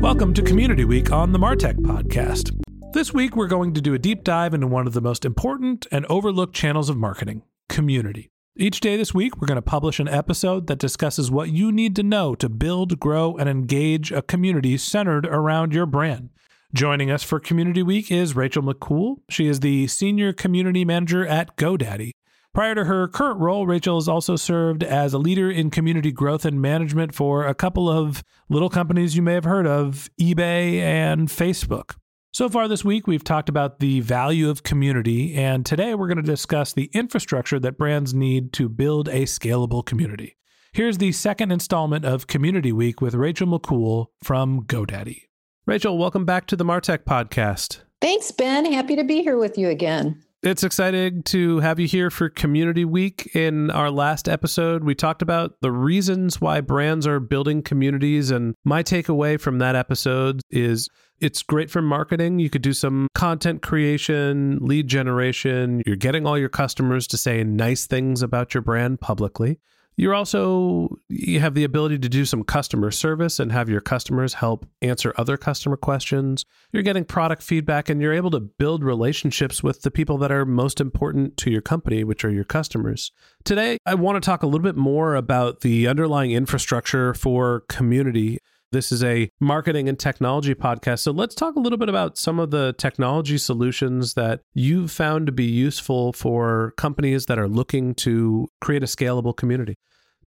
Welcome to Community Week on the Martech Podcast. This week, we're going to do a deep dive into one of the most important and overlooked channels of marketing community. Each day this week, we're going to publish an episode that discusses what you need to know to build, grow, and engage a community centered around your brand. Joining us for Community Week is Rachel Makool. She is the Senior Community Manager at GoDaddy. Prior to her current role, Rachel has also served as a leader in community growth and management for a couple of little companies you may have heard of, eBay and Facebook. So far this week, we've talked about the value of community, and today we're going to discuss the infrastructure that brands need to build a scalable community. Here's the second installment of Community Week with Rachel Makool from GoDaddy. Rachel, welcome back to the Martech podcast. Thanks, Ben. Happy to be here with you again. It's exciting to have you here for Community Week. In our last episode, we talked about the reasons why brands are building communities. And my takeaway from that episode is it's great for marketing. You could do some content creation, lead generation. You're getting all your customers to say nice things about your brand publicly. You're also you have the ability to do some customer service and have your customers help answer other customer questions. You're getting product feedback and you're able to build relationships with the people that are most important to your company, which are your customers. Today, I want to talk a little bit more about the underlying infrastructure for community. This is a marketing and technology podcast. So let's talk a little bit about some of the technology solutions that you've found to be useful for companies that are looking to create a scalable community.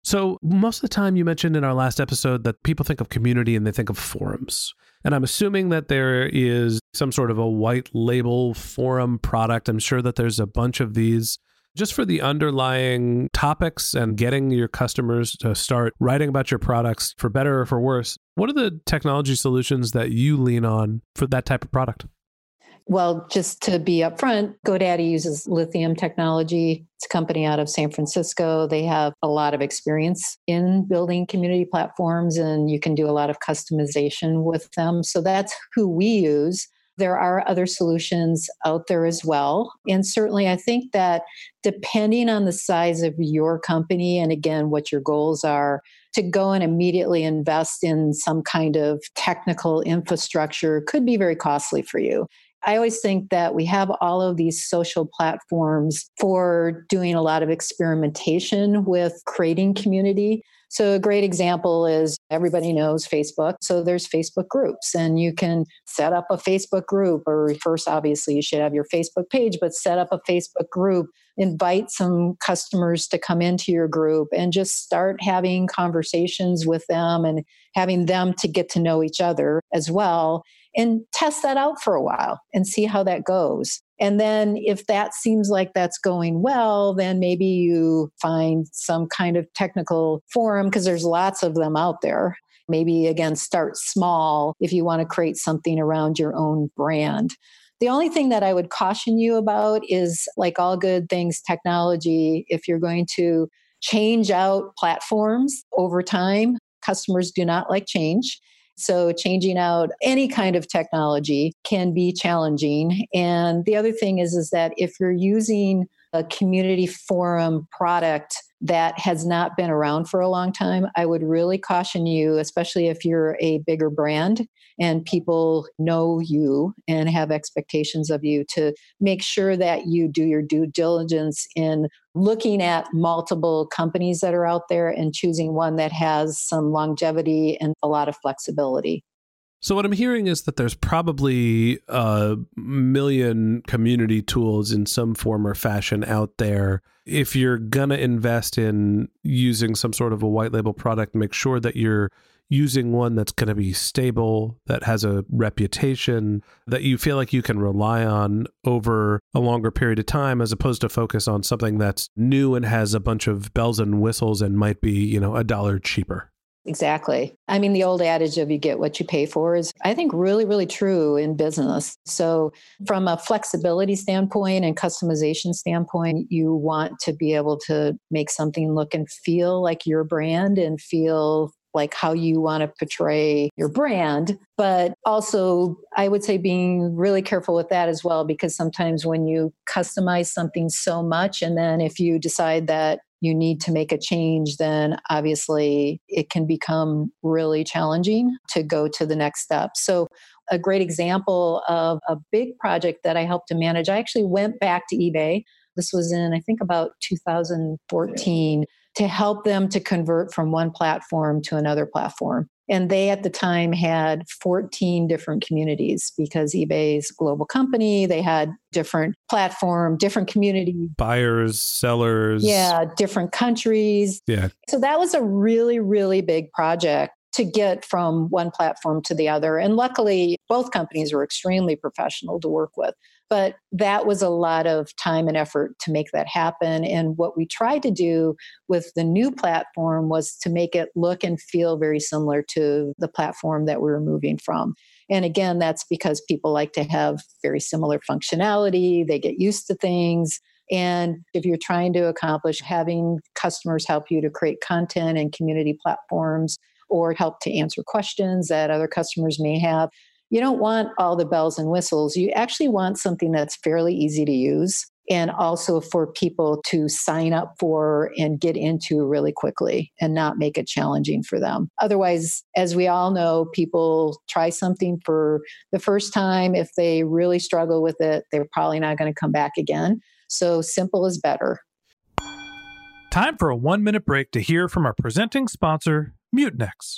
So, most of the time, you mentioned in our last episode that people think of community and they think of forums. And I'm assuming that there is some sort of a white label forum product. I'm sure that there's a bunch of these just for the underlying topics and getting your customers to start writing about your products for better or for worse, what are the technology solutions that you lean on for that type of product? Well, just to be upfront, GoDaddy uses lithium technology. It's a company out of San Francisco. They have a lot of experience in building community platforms, and you can do a lot of customization with them. So that's who we use. There are other solutions out there as well. And certainly, I think that depending on the size of your company and again, what your goals are, to go and immediately invest in some kind of technical infrastructure could be very costly for you. I always think that we have all of these social platforms for doing a lot of experimentation with creating community. So, a great example is everybody knows Facebook. So, there's Facebook groups, and you can set up a Facebook group, or first, obviously, you should have your Facebook page, but set up a Facebook group, invite some customers to come into your group, and just start having conversations with them and having them to get to know each other as well and test that out for a while and see how that goes. And then if that seems like that's going well, then maybe you find some kind of technical forum because there's lots of them out there. Maybe again, start small if you want to create something around your own brand. The only thing that I would caution you about is like all good things, technology, if you're going to change out platforms over time, customers do not like change. So, changing out any kind of technology can be challenging. And the other thing is, is that if you're using a community forum product that has not been around for a long time, I would really caution you, especially if you're a bigger brand and people know you and have expectations of you, to make sure that you do your due diligence in looking at multiple companies that are out there and choosing one that has some longevity and a lot of flexibility. So what I'm hearing is that there's probably a million community tools in some form or fashion out there. If you're going to invest in using some sort of a white label product, make sure that you're using one that's going to be stable, that has a reputation, that you feel like you can rely on over a longer period of time as opposed to focus on something that's new and has a bunch of bells and whistles and might be, you know, a dollar cheaper. Exactly. I mean, the old adage of you get what you pay for is, I think, really, really true in business. So, from a flexibility standpoint and customization standpoint, you want to be able to make something look and feel like your brand and feel like how you want to portray your brand. But also, I would say being really careful with that as well, because sometimes when you customize something so much, and then if you decide that you need to make a change, then obviously it can become really challenging to go to the next step. So, a great example of a big project that I helped to manage, I actually went back to eBay. This was in, I think, about 2014 to help them to convert from one platform to another platform. And they at the time had 14 different communities because eBay's global company. They had different platform, different community buyers, sellers. Yeah, different countries. Yeah. So that was a really, really big project to get from one platform to the other. And luckily, both companies were extremely professional to work with. But that was a lot of time and effort to make that happen. And what we tried to do with the new platform was to make it look and feel very similar to the platform that we were moving from. And again, that's because people like to have very similar functionality, they get used to things. And if you're trying to accomplish having customers help you to create content and community platforms or help to answer questions that other customers may have, you don't want all the bells and whistles. You actually want something that's fairly easy to use and also for people to sign up for and get into really quickly and not make it challenging for them. Otherwise, as we all know, people try something for the first time. If they really struggle with it, they're probably not going to come back again. So simple is better. Time for a one minute break to hear from our presenting sponsor, Mutinex.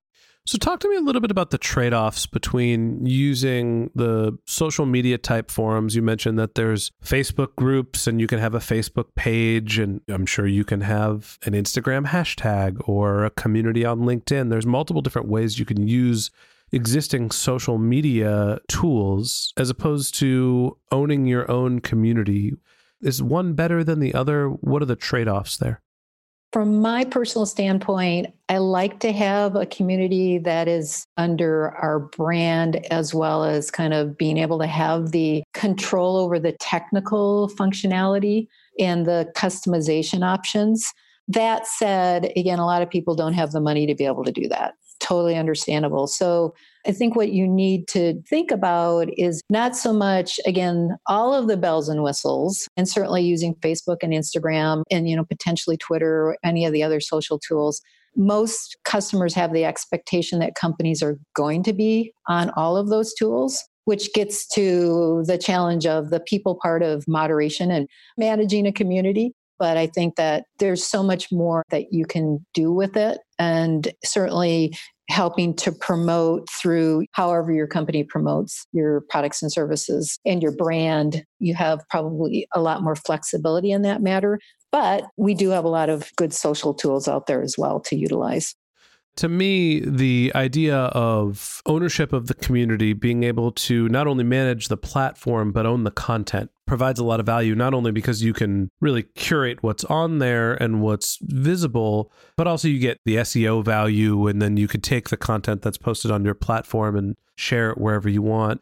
So, talk to me a little bit about the trade offs between using the social media type forums. You mentioned that there's Facebook groups and you can have a Facebook page, and I'm sure you can have an Instagram hashtag or a community on LinkedIn. There's multiple different ways you can use existing social media tools as opposed to owning your own community. Is one better than the other? What are the trade offs there? From my personal standpoint, I like to have a community that is under our brand as well as kind of being able to have the control over the technical functionality and the customization options. That said, again, a lot of people don't have the money to be able to do that. Totally understandable. So I think what you need to think about is not so much, again, all of the bells and whistles, and certainly using Facebook and Instagram and, you know, potentially Twitter or any of the other social tools. Most customers have the expectation that companies are going to be on all of those tools which gets to the challenge of the people part of moderation and managing a community. But I think that there's so much more that you can do with it. And certainly helping to promote through however your company promotes your products and services and your brand. You have probably a lot more flexibility in that matter. But we do have a lot of good social tools out there as well to utilize. To me, the idea of ownership of the community, being able to not only manage the platform, but own the content, provides a lot of value, not only because you can really curate what's on there and what's visible, but also you get the SEO value. And then you could take the content that's posted on your platform and share it wherever you want.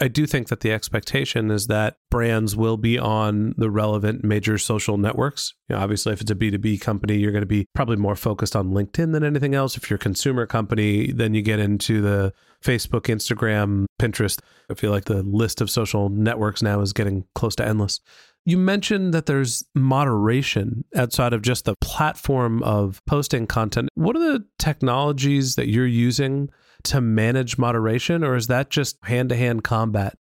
I do think that the expectation is that brands will be on the relevant major social networks. You know, obviously, if it's a B2B company, you're going to be probably more focused on LinkedIn than anything else. If you're a consumer company, then you get into the Facebook, Instagram, Pinterest. I feel like the list of social networks now is getting close to endless. You mentioned that there's moderation outside of just the platform of posting content. What are the technologies that you're using to manage moderation, or is that just hand to hand combat?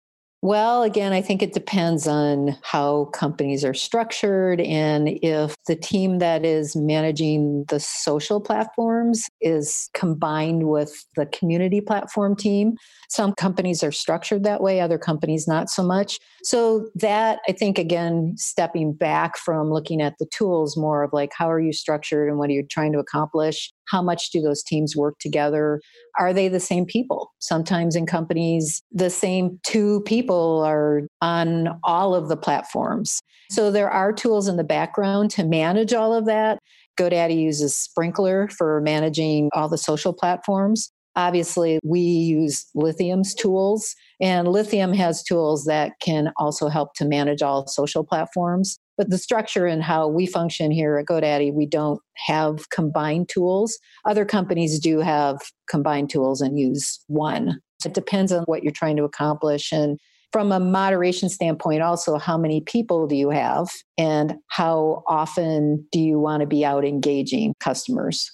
Well, again, I think it depends on how companies are structured and if the team that is managing the social platforms is combined with the community platform team. Some companies are structured that way, other companies not so much. So, that I think, again, stepping back from looking at the tools, more of like how are you structured and what are you trying to accomplish? How much do those teams work together? Are they the same people? Sometimes in companies, the same two people are on all of the platforms. So, there are tools in the background to manage all of that. GoDaddy uses Sprinklr for managing all the social platforms. Obviously, we use Lithium's tools, and Lithium has tools that can also help to manage all social platforms. But the structure and how we function here at GoDaddy, we don't have combined tools. Other companies do have combined tools and use one. It depends on what you're trying to accomplish. And from a moderation standpoint, also, how many people do you have and how often do you want to be out engaging customers?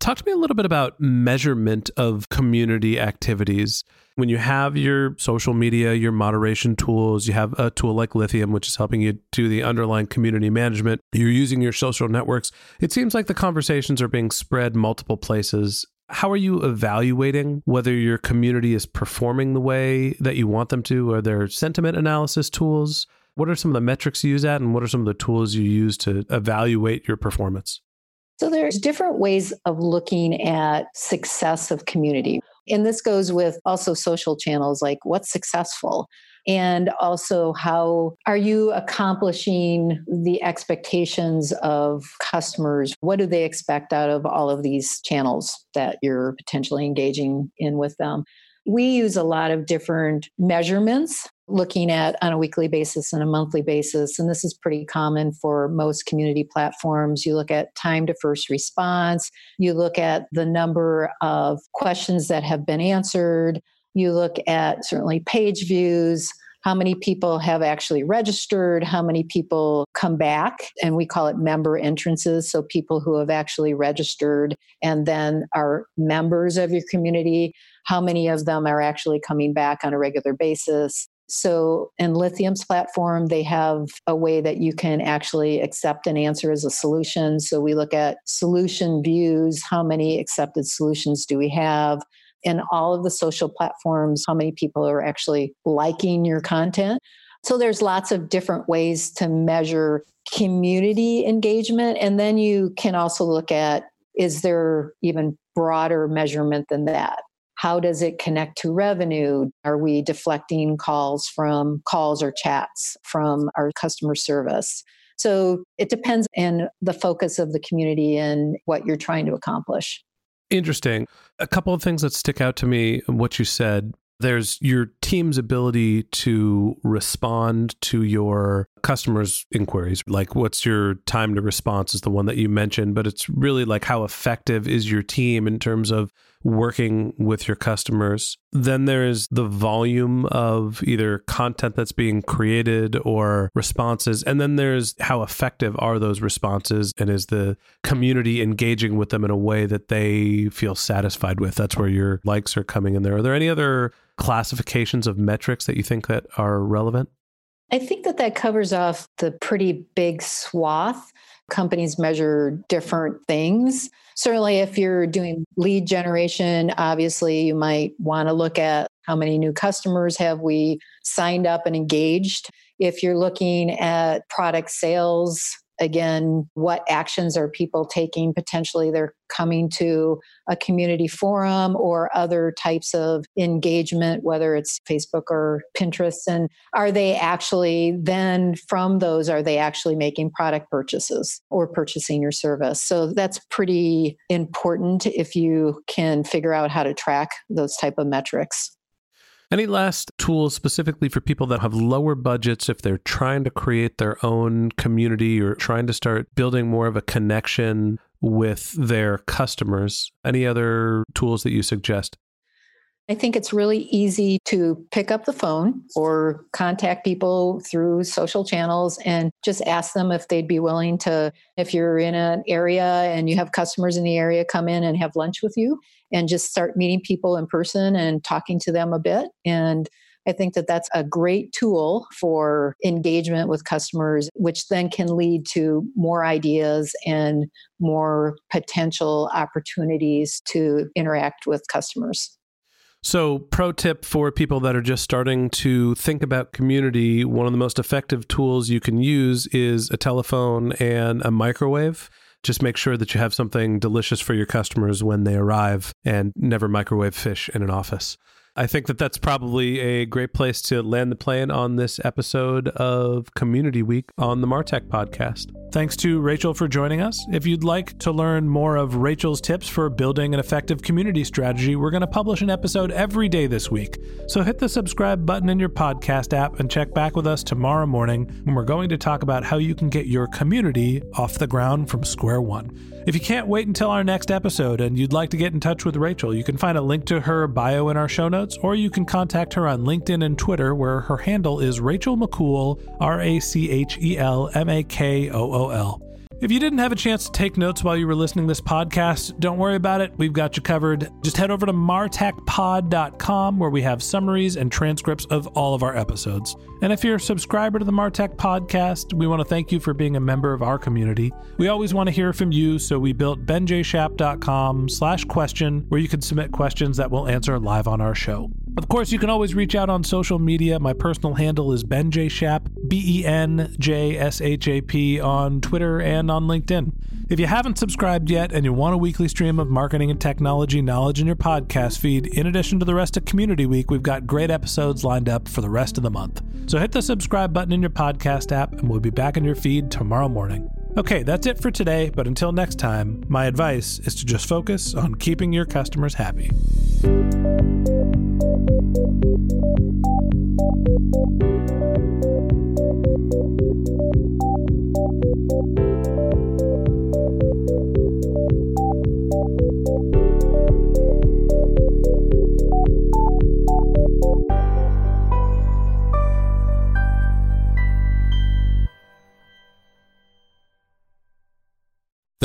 Talk to me a little bit about measurement of community activities. When you have your social media, your moderation tools, you have a tool like Lithium, which is helping you do the underlying community management. You're using your social networks. It seems like the conversations are being spread multiple places. How are you evaluating whether your community is performing the way that you want them to? Are there sentiment analysis tools? What are some of the metrics you use at, and what are some of the tools you use to evaluate your performance? So there's different ways of looking at success of community. And this goes with also social channels like what's successful? And also how are you accomplishing the expectations of customers? What do they expect out of all of these channels that you're potentially engaging in with them? We use a lot of different measurements looking at on a weekly basis and a monthly basis. And this is pretty common for most community platforms. You look at time to first response, you look at the number of questions that have been answered, you look at certainly page views. How many people have actually registered? How many people come back? And we call it member entrances. So, people who have actually registered and then are members of your community how many of them are actually coming back on a regular basis. So, in Lithium's platform, they have a way that you can actually accept an answer as a solution. So, we look at solution views how many accepted solutions do we have? In all of the social platforms, how many people are actually liking your content? So, there's lots of different ways to measure community engagement. And then you can also look at is there even broader measurement than that? How does it connect to revenue? Are we deflecting calls from calls or chats from our customer service? So it depends on the focus of the community and what you're trying to accomplish. Interesting. A couple of things that stick out to me, what you said. There's your team's ability to respond to your customers' inquiries. Like, what's your time to response is the one that you mentioned, but it's really like how effective is your team in terms of working with your customers. Then there's the volume of either content that's being created or responses. And then there's how effective are those responses and is the community engaging with them in a way that they feel satisfied with. That's where your likes are coming in there. Are there any other classifications of metrics that you think that are relevant? I think that that covers off the pretty big swath. Companies measure different things. Certainly, if you're doing lead generation, obviously you might want to look at how many new customers have we signed up and engaged. If you're looking at product sales, again what actions are people taking potentially they're coming to a community forum or other types of engagement whether it's facebook or pinterest and are they actually then from those are they actually making product purchases or purchasing your service? So that's pretty important if you can figure out how to track those type of metrics any last tools specifically for people that have lower budgets if they're trying to create their own community or trying to start building more of a connection with their customers? Any other tools that you suggest? I think it's really easy to pick up the phone or contact people through social channels and just ask them if they'd be willing to, if you're in an area and you have customers in the area, come in and have lunch with you and just start meeting people in person and talking to them a bit. And I think that that's a great tool for engagement with customers, which then can lead to more ideas and more potential opportunities to interact with customers. So, pro tip for people that are just starting to think about community one of the most effective tools you can use is a telephone and a microwave just make sure that you have something delicious for your customers when they arrive and never microwave fish in an office. I think that that's probably a great place to land the plane on this episode of Community Week on the Martech podcast. Thanks to Rachel for joining us. If you'd like to learn more of Rachel's tips for building an effective community strategy, we're going to publish an episode every day this week. So hit the subscribe button in your podcast app and check back with us tomorrow morning when we're going to talk about how you can get your community off the ground from square one. If you can't wait until our next episode and you'd like to get in touch with Rachel, you can find a link to her bio in our show notes, or you can contact her on LinkedIn and Twitter, where her handle is Rachel Makool, R A C H E L M A K O O L. If you didn't have a chance to take notes while you were listening to this podcast, don't worry about it. We've got you covered. Just head over to martechpod.com where we have summaries and transcripts of all of our episodes. And if you're a subscriber to the Martech podcast, we want to thank you for being a member of our community. We always want to hear from you, so we built benjshap.com slash question where you can submit questions that we'll answer live on our show. Of course, you can always reach out on social media. My personal handle is Ben J. Shap, B E N J S H A P, on Twitter and on LinkedIn. If you haven't subscribed yet and you want a weekly stream of marketing and technology knowledge in your podcast feed, in addition to the rest of Community Week, we've got great episodes lined up for the rest of the month. So hit the subscribe button in your podcast app, and we'll be back in your feed tomorrow morning. Okay, that's it for today, but until next time, my advice is to just focus on keeping your customers happy.